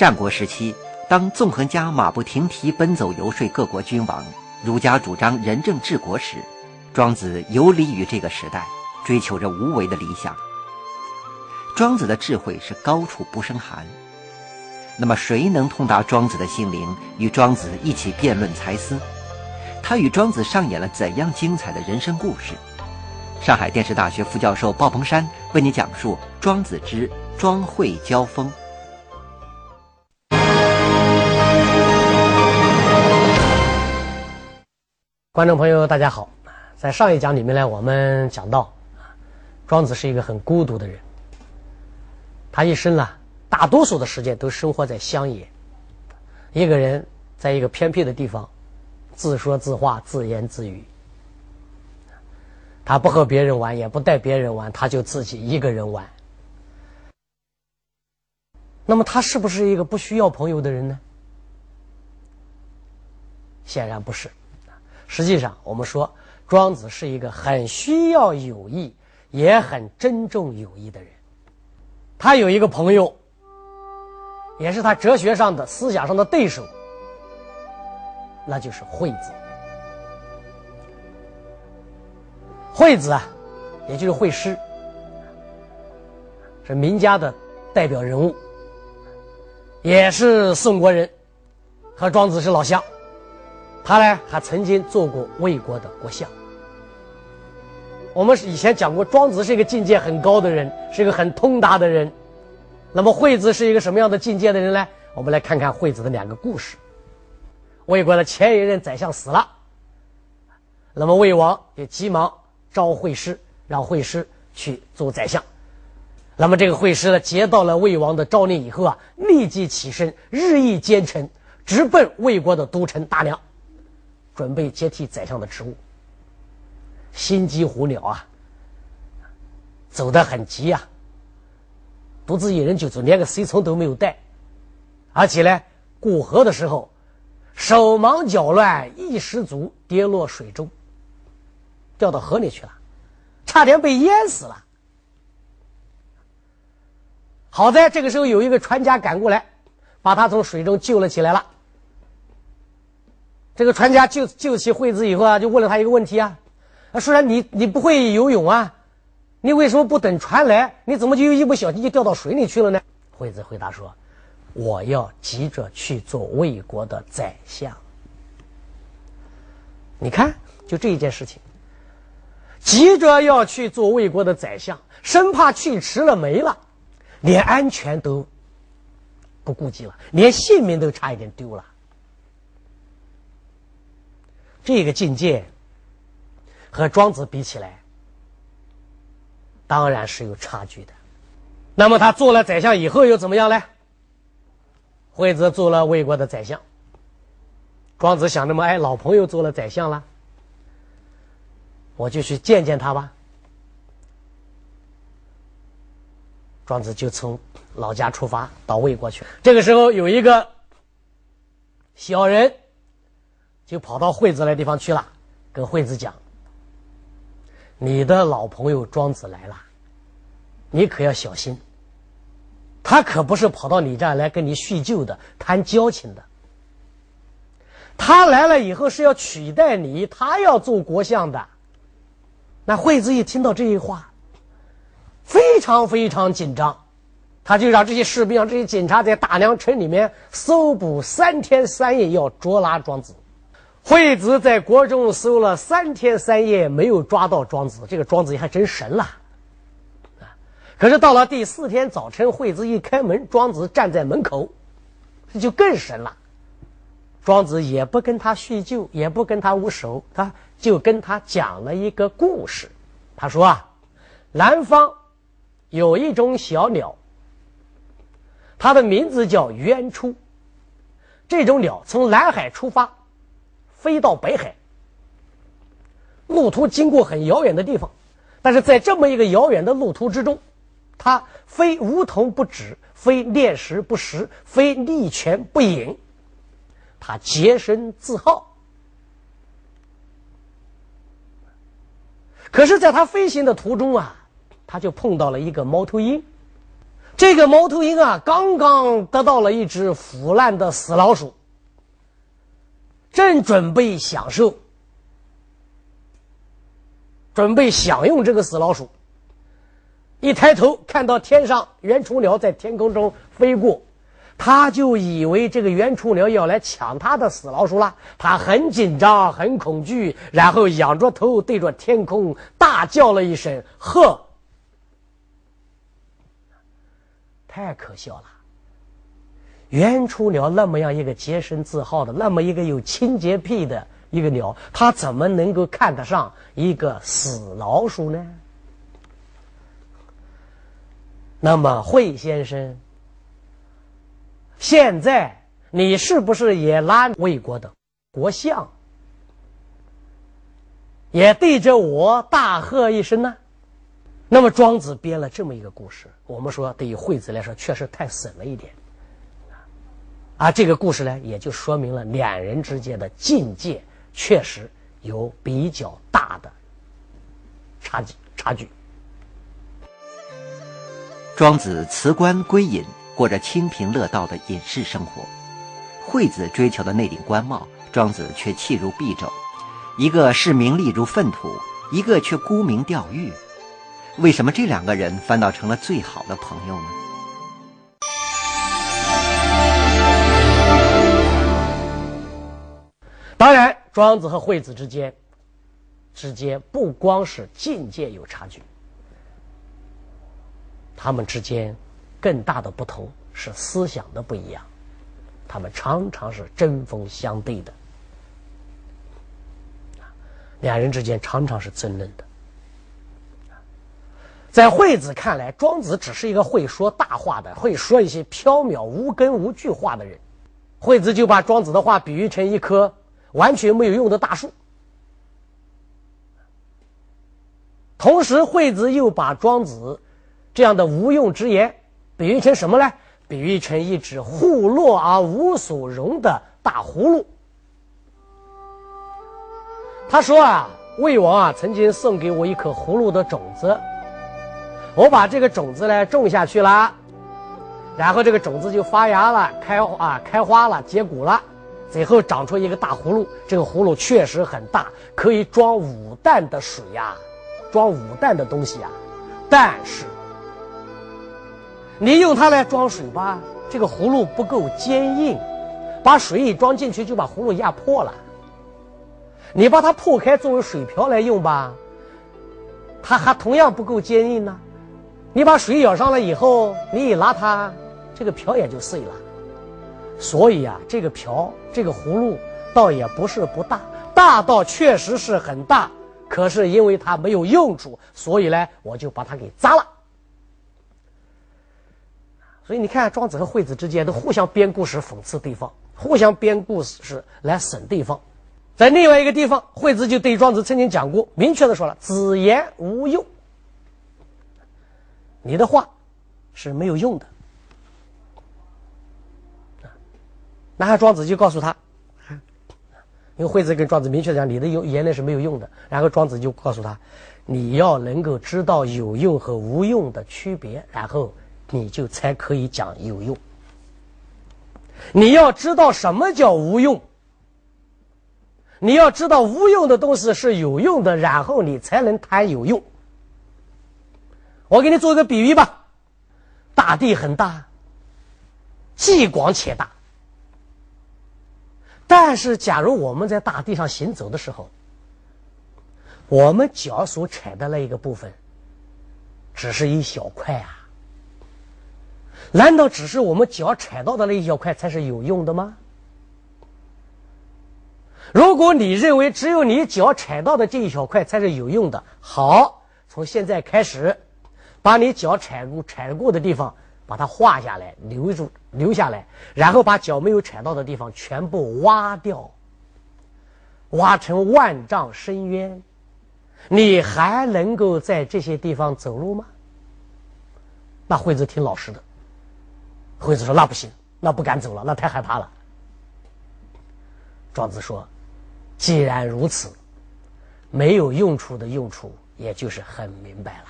战国时期，当纵横家马不停蹄奔走游说各国君王，儒家主张仁政治国时，庄子游离于这个时代，追求着无为的理想。庄子的智慧是高处不胜寒。那么，谁能通达庄子的心灵，与庄子一起辩论才思？他与庄子上演了怎样精彩的人生故事？上海电视大学副教授鲍鹏山为你讲述《庄子之庄惠交锋》。观众朋友，大家好！在上一讲里面呢，我们讲到，庄子是一个很孤独的人。他一生啊，大多数的时间都生活在乡野，一个人在一个偏僻的地方，自说自话、自言自语。他不和别人玩，也不带别人玩，他就自己一个人玩。那么，他是不是一个不需要朋友的人呢？显然不是。实际上，我们说庄子是一个很需要友谊，也很珍重友谊的人。他有一个朋友，也是他哲学上的、思想上的对手，那就是惠子。惠子啊，也就是惠施，是名家的代表人物，也是宋国人，和庄子是老乡。他呢，还曾经做过魏国的国相。我们以前讲过，庄子是一个境界很高的人，是一个很通达的人。那么惠子是一个什么样的境界的人呢？我们来看看惠子的两个故事。魏国的前一任宰相死了，那么魏王也急忙召惠师，让惠师去做宰相。那么这个惠师呢，接到了魏王的诏令以后啊，立即起身，日益兼程，直奔魏国的都城大梁，准备接替宰相的职务。心急火燎啊，走得很急呀，独自一人就走，连个随从都没有带，而且呢，过河的时候手忙脚乱，一失足跌落水中，掉到河里去了，差点被淹死了。好在这个时候有一个船家赶过来，把他从水中救了起来了。这个船家救救起惠子以后啊，就问了他一个问题啊。啊，说然你你不会游泳啊，你为什么不等船来？你怎么就一不小心就掉到水里去了呢？惠子回答说：“我要急着去做魏国的宰相。你看，就这一件事情，急着要去做魏国的宰相，生怕去迟了没了，连安全都不顾及了，连性命都差一点丢了。这个境界。”和庄子比起来，当然是有差距的。那么他做了宰相以后又怎么样呢？惠子做了魏国的宰相。庄子想着么？哎，老朋友做了宰相了，我就去见见他吧。庄子就从老家出发到魏国去。这个时候有一个小人就跑到惠子那地方去了，跟惠子讲。你的老朋友庄子来了，你可要小心。他可不是跑到你这儿来跟你叙旧的、谈交情的。他来了以后是要取代你，他要做国相的。那惠子一听到这句话，非常非常紧张，他就让这些士兵、让这些警察在大梁城里面搜捕三天三夜，要捉拿庄子。惠子在国中搜了三天三夜，没有抓到庄子。这个庄子还真神了，啊！可是到了第四天早晨，惠子一开门，庄子站在门口，这就更神了。庄子也不跟他叙旧，也不跟他握手，他就跟他讲了一个故事。他说啊，南方有一种小鸟，它的名字叫鸢出。这种鸟从南海出发。飞到北海，路途经过很遥远的地方，但是在这么一个遥远的路途之中，他非梧桐不止，非炼石不食，非利泉不饮，他洁身自好。可是，在他飞行的途中啊，他就碰到了一个猫头鹰。这个猫头鹰啊，刚刚得到了一只腐烂的死老鼠，正准备享受，准备享用这个死老鼠。一抬头看到天上圆虫鸟在天空中飞过，他就以为这个圆虫鸟要来抢他的死老鼠了。他很紧张，很恐惧，然后仰着头对着天空大叫了一声：“呵！”太可笑了！原初鸟那么样一个洁身自好的，那么一个有清洁癖的一个鸟，它怎么能够看得上一个死老鼠呢？那么，惠先生，现在你是不是也拉魏国的国相，也对着我大喝一声呢？那么，庄子编了这么一个故事，我们说对于惠子来说确实太损了一点，啊，这个故事呢，也就说明了两人之间的境界确实有比较大的差距差距。庄子辞官归隐，过着清贫乐道的隐士生活。惠子追求的那顶官帽，庄子却弃如敝帚。一个视名利如粪土，一个却沽名钓誉。为什么这两个人反倒成了最好的朋友呢？当然，庄子和惠子之间，之间不光是境界有差距。他们之间更大的不同是思想的不一样，他们常常是针锋相对的，两人之间常常是争论的。在惠子看来，庄子只是一个会说大话的、会说一些缥缈无根无据话的人。惠子就把庄子的话比喻成一棵完全没有用的大树，同时惠子又把庄子。这样的无用之言，比喻成什么呢？比喻成一只糊落而无所容的大葫芦。他说啊，魏王啊曾经送给我一颗葫芦的种子，我把这个种子呢种下去了，然后这个种子就发芽了，开啊开花了，结果了，最后长出一个大葫芦。这个葫芦确实很大，可以装五担的水呀，装五担的东西呀，但是。你用它来装水吧，这个葫芦不够坚硬，把水一装进去就把葫芦压破了。你把它破开作为水瓢来用吧，它还同样不够坚硬呢。你把水舀上来以后，你一拉它，这个瓢也就碎了。所以啊，这个瓢这个葫芦倒也不是不大，大到确实是很大，可是因为它没有用处，所以呢，我就把它给砸了。所以你看，庄子和惠子之间都互相编故事讽刺对方，互相编故事来损对方。在另外一个地方，惠子就对庄子曾经讲过，明确的说了：“子言无用，你的话是没有用的。”然后庄子就告诉他，因为惠子跟庄子明确讲你的言言论是没有用的。然后庄子就告诉他，你要能够知道有用和无用的区别，然后。你就才可以讲有用。你要知道什么叫无用，你要知道无用的东西是有用的，然后你才能谈有用。我给你做个比喻吧，大地很大，既广且大。但是，假如我们在大地上行走的时候，我们脚所踩的那一个部分，只是一小块啊。难道只是我们脚踩到的那一小块才是有用的吗？如果你认为只有你脚踩到的这一小块才是有用的，好，从现在开始，把你脚踩过踩过的地方把它画下来，留住留下来，然后把脚没有踩到的地方全部挖掉，挖成万丈深渊，你还能够在这些地方走路吗？那惠子挺老实的。惠子说：“那不行，那不敢走了，那太害怕了。”庄子说：“既然如此，没有用处的用处，也就是很明白了。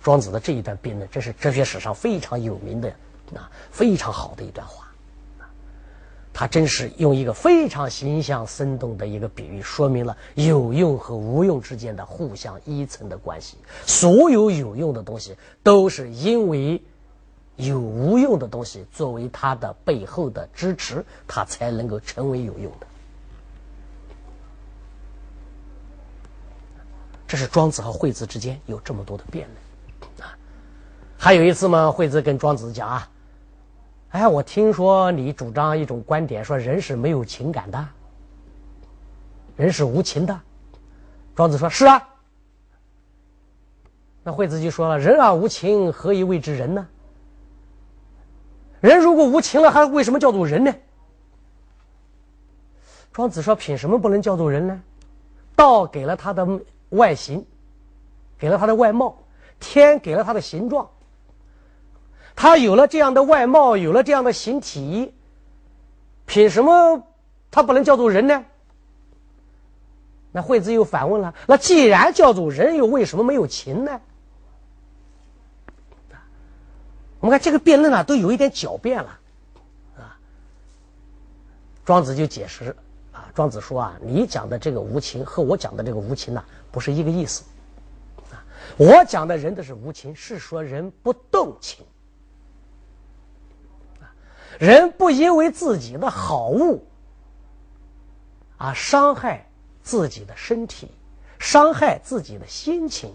庄子的这一段辩论，这是哲学史上非常有名的啊，非常好的一段话。他真是用一个非常形象生动的一个比喻，说明了有用和无用之间的互相依存的关系。所有有用的东西，都是因为有无用的东西作为它的背后的支持，它才能够成为有用的。这是庄子和惠子之间有这么多的辩论啊。还有一次嘛，惠子跟庄子讲啊。哎，我听说你主张一种观点，说人是没有情感的，人是无情的。庄子说：“是啊。”那惠子就说了：“人而无情，何以谓之人呢？人如果无情了，还为什么叫做人呢？”庄子说：“凭什么不能叫做人呢？道给了他的外形，给了他的外貌，天给了他的形状。”他有了这样的外貌，有了这样的形体，凭什么他不能叫做人呢？那惠子又反问了：那既然叫做人，又为什么没有情呢？我们看这个辩论啊，都有一点狡辩了，啊。庄子就解释啊，庄子说啊，你讲的这个无情和我讲的这个无情呢，不是一个意思。啊，我讲的人的是无情，是说人不动情。人不因为自己的好恶啊伤害自己的身体，伤害自己的心情。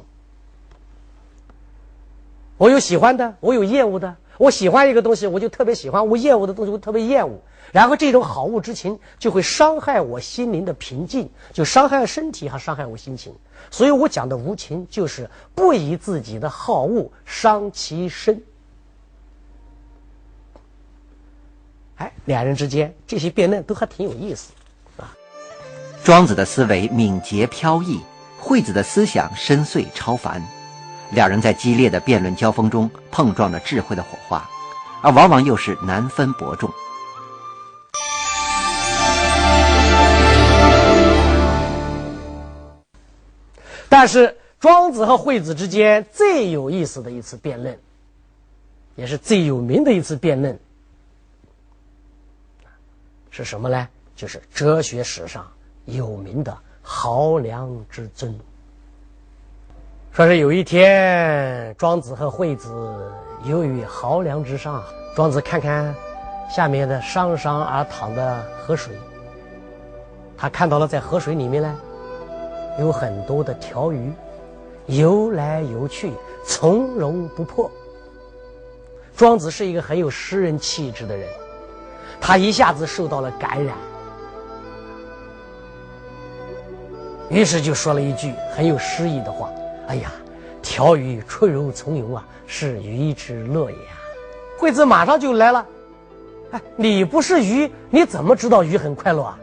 我有喜欢的，我有厌恶的。我喜欢一个东西，我就特别喜欢；我厌恶的东西，我特别厌恶。然后这种好恶之情就会伤害我心灵的平静，就伤害身体，还伤害我心情。所以我讲的无情，就是不以自己的好恶伤其身。哎，两人之间这些辩论都还挺有意思，啊。庄子的思维敏捷飘逸，惠子的思想深邃超凡，两人在激烈的辩论交锋中碰撞着智慧的火花，而往往又是难分伯仲。但是庄子和惠子之间最有意思的一次辩论，也是最有名的一次辩论。是什么呢？就是哲学史上有名的濠梁之争。说是有一天，庄子和惠子游于濠梁之上，庄子看看下面的上上而淌的河水，他看到了在河水里面呢，有很多的条鱼游来游去，从容不迫。庄子是一个很有诗人气质的人。他一下子受到了感染，于是就说了一句很有诗意的话：“哎呀，条鱼出游从容啊，是鱼之乐也。”惠子马上就来了：“哎，你不是鱼，你怎么知道鱼很快乐啊？”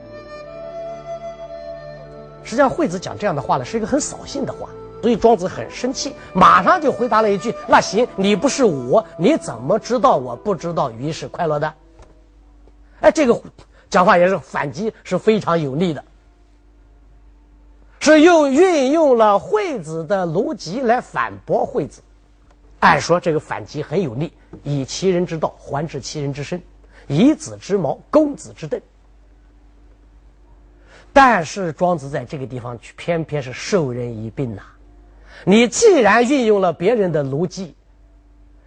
实际上，惠子讲这样的话呢，是一个很扫兴的话，所以庄子很生气，马上就回答了一句：“那行，你不是我，你怎么知道我不知道鱼是快乐的？”哎，这个讲话也是反击，是非常有力的，是用运用了惠子的逻辑来反驳惠子。按说这个反击很有力，以其人之道还治其人之身，以子之矛攻子之盾。但是庄子在这个地方却偏偏是授人以柄呐！你既然运用了别人的逻辑，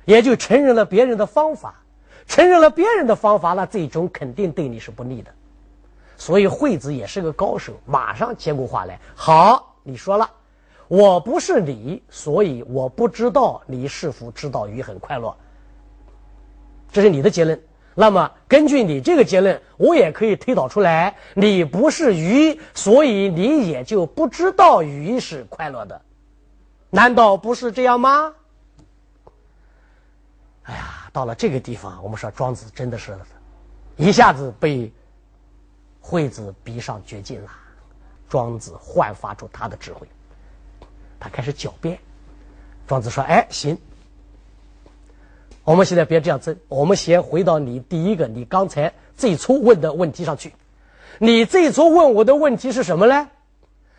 也就承认了别人的方法。承认了别人的方法，那最终肯定对你是不利的。所以惠子也是个高手，马上接过话来：“好，你说了，我不是你，所以我不知道你是否知道鱼很快乐。这是你的结论。那么根据你这个结论，我也可以推导出来，你不是鱼，所以你也就不知道鱼是快乐的。难道不是这样吗？”哎呀！到了这个地方，我们说庄子真的是一下子被惠子逼上绝境了。庄子焕发出他的智慧，他开始狡辩。庄子说：“哎，行，我们现在别这样争，我们先回到你第一个，你刚才最初问的问题上去。你最初问我的问题是什么呢？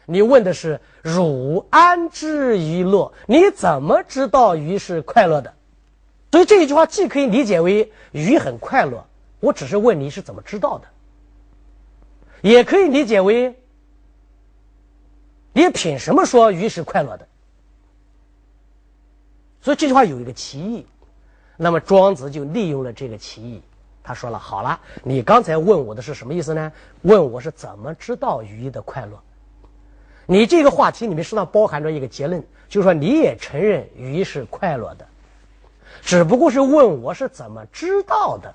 你问的是：汝安知鱼乐？你怎么知道鱼是快乐的？所以这一句话既可以理解为鱼很快乐，我只是问你是怎么知道的；也可以理解为你凭什么说鱼是快乐的？所以这句话有一个歧义。那么庄子就利用了这个歧义，他说了：“好了，你刚才问我的是什么意思呢？问我是怎么知道鱼的快乐？你这个话题里面实际上包含着一个结论，就是说你也承认鱼是快乐的，只不过是问我是怎么知道的。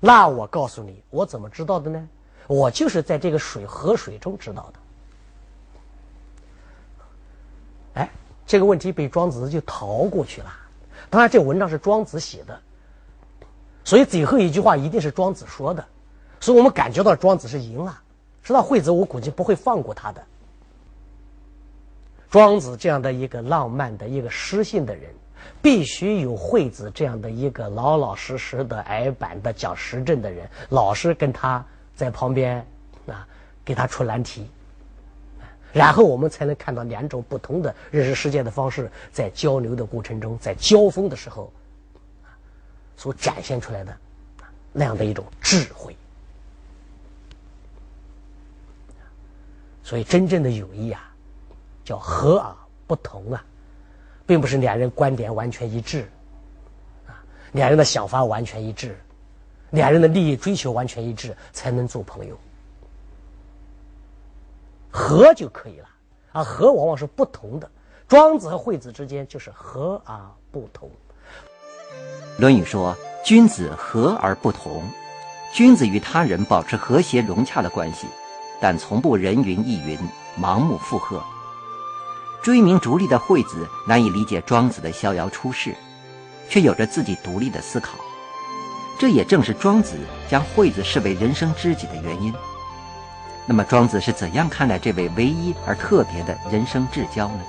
那我告诉你，我怎么知道的呢？我就是在这个水河水中知道的。哎，这个问题被庄子就逃过去了。”当然，这文章是庄子写的，所以最后一句话一定是庄子说的，所以我们感觉到庄子是赢了。知道惠子，我估计不会放过他的。庄子这样的一个浪漫的一个诗性的人，必须有惠子这样的一个老老实实的矮板的讲时政的人，老是跟他在旁边啊，给他出难题。然后我们才能看到两种不同的认识世界的方式在交流的过程中，在交锋的时候，所展现出来的那样的一种智慧。所以，真正的友谊啊，叫和而不同啊，并不是两人观点完全一致，啊，两人的想法完全一致，两人的利益追求完全一致，才能做朋友。和就可以了，啊，和往往是不同的。庄子和惠子之间就是和而不同。《论语》说：“君子和而不同。”君子与他人保持和谐融洽的关系，但从不人云亦云、盲目附和。追名逐利的惠子难以理解庄子的逍遥出世，却有着自己独立的思考。这也正是庄子将惠子视为人生知己的原因。那么，庄子是怎样看待这位唯一而特别的人生至交呢？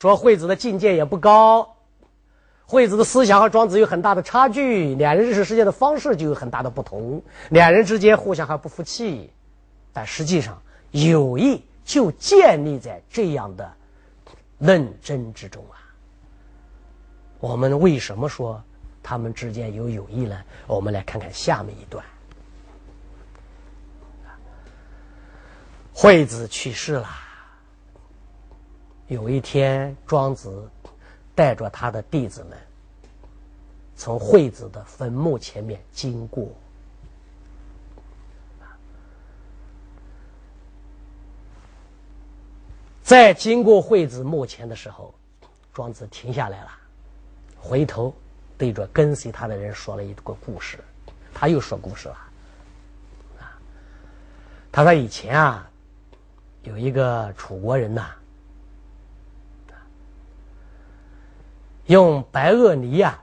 说惠子的境界也不高，惠子的思想和庄子有很大的差距，两人认识世界的方式就有很大的不同，两人之间互相还不服气，但实际上友谊就建立在这样的论争之中啊。我们为什么说？他们之间有友谊呢？我们来看看下面一段。惠子去世了。有一天，庄子带着他的弟子们从惠子的坟墓前面经过，在经过惠子墓前的时候，庄子停下来了，回头。对着跟随他的人说了一个故事，他又说故事了，啊，他说以前啊，有一个楚国人呐，用白垩泥呀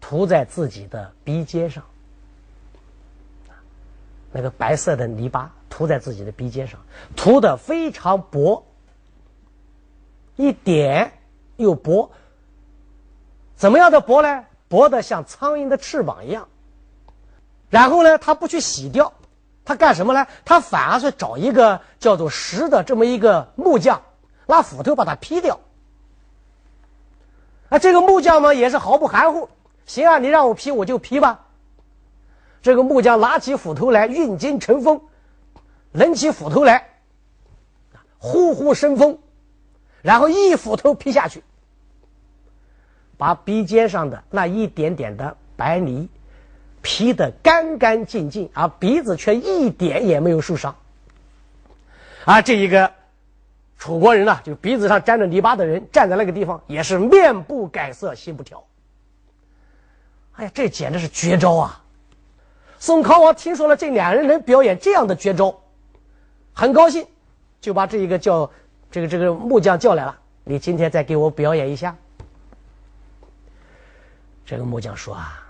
涂在自己的鼻尖上，那个白色的泥巴涂在自己的鼻尖上，涂的非常薄，一点又薄。怎么样的薄呢？薄的像苍蝇的翅膀一样。然后呢，他不去洗掉，他干什么呢？他反而是找一个叫做石的这么一个木匠，拿斧头把它劈掉。啊，这个木匠嘛也是毫不含糊，行啊，你让我劈我就劈吧。这个木匠拿起斧头来，运劲成风，抡起斧头来，呼呼生风，然后一斧头劈下去。把鼻尖上的那一点点的白泥劈得干干净净，而鼻子却一点也没有受伤。而这一个楚国人呢，就鼻子上沾着泥巴的人，站在那个地方也是面不改色，心不跳。哎呀，这简直是绝招啊！宋康王听说了这两人能表演这样的绝招，很高兴，就把这一个叫这个这个木匠叫来了，你今天再给我表演一下。这个木匠说啊，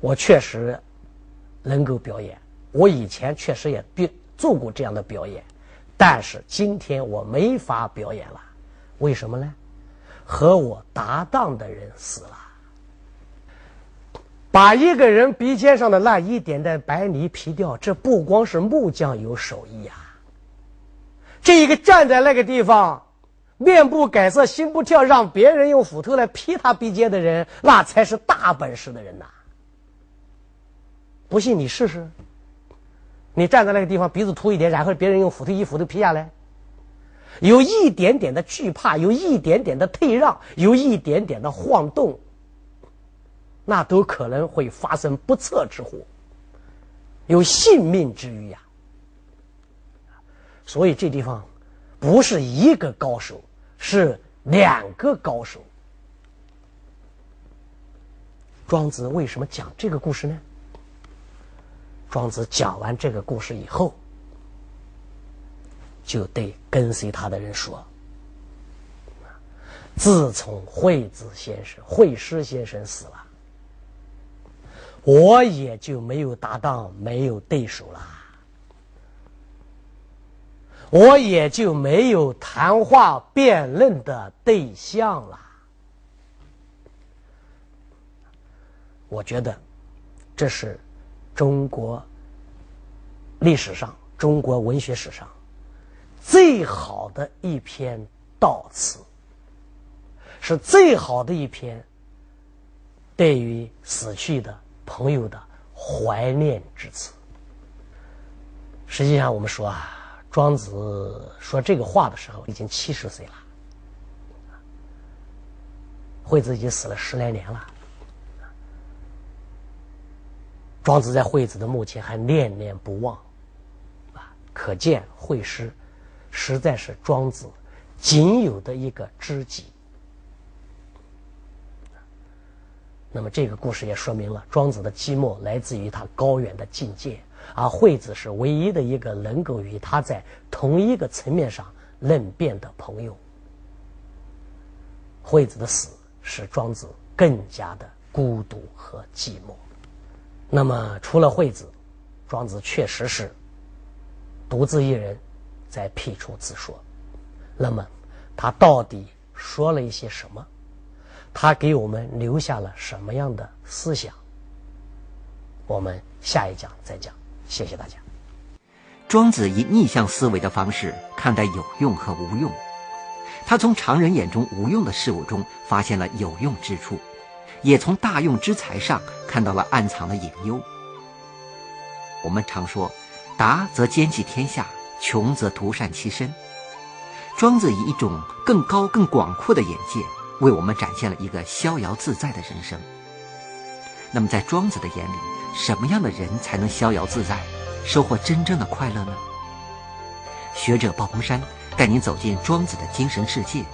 我确实能够表演，我以前确实也表做过这样的表演，但是今天我没法表演了，为什么呢？和我搭档的人死了。把一个人鼻尖上的那一点点白泥劈掉，这不光是木匠有手艺呀。这一个站在那个地方，面不改色心不跳，让别人用斧头来劈他鼻尖的人，那才是大本事的人呐。不信你试试，你站在那个地方，鼻子凸一点，然后别人用斧头一斧头劈下来，有一点点的惧怕，有一点点的退让，有一点点的晃动。那都可能会发生不测之祸，有性命之虞呀。所以这地方不是一个高手，是两个高手。庄子为什么讲这个故事呢？庄子讲完这个故事以后，就对跟随他的人说：“自从惠子先生、惠师先生死了。”我也就没有搭档，没有对手了，我也就没有谈话辩论的对象了。我觉得，这是中国历史上、中国文学史上最好的一篇悼词，是最好的一篇对于死去的。朋友的怀念之词。实际上，我们说啊，庄子说这个话的时候已经七十岁了，惠子已经死了十来年了。庄子在惠子的墓前还念念不忘，啊，可见惠师实在是庄子仅有的一个知己。那么这个故事也说明了庄子的寂寞来自于他高远的境界，而惠子是唯一的一个能够与他在同一个层面上论辩的朋友。惠子的死使庄子更加的孤独和寂寞。那么除了惠子，庄子确实是独自一人在辟处自说。那么他到底说了一些什么？他给我们留下了什么样的思想？我们下一讲再讲。谢谢大家。庄子以逆向思维的方式看待有用和无用，他从常人眼中无用的事物中发现了有用之处，也从大用之才上看到了暗藏的隐忧。我们常说，达则兼济天下，穷则独善其身。庄子以一种更高、更广阔的眼界。为我们展现了一个逍遥自在的人生。那么，在庄子的眼里，什么样的人才能逍遥自在，收获真正的快乐呢？学者鲍鹏山带您走进庄子的精神世界。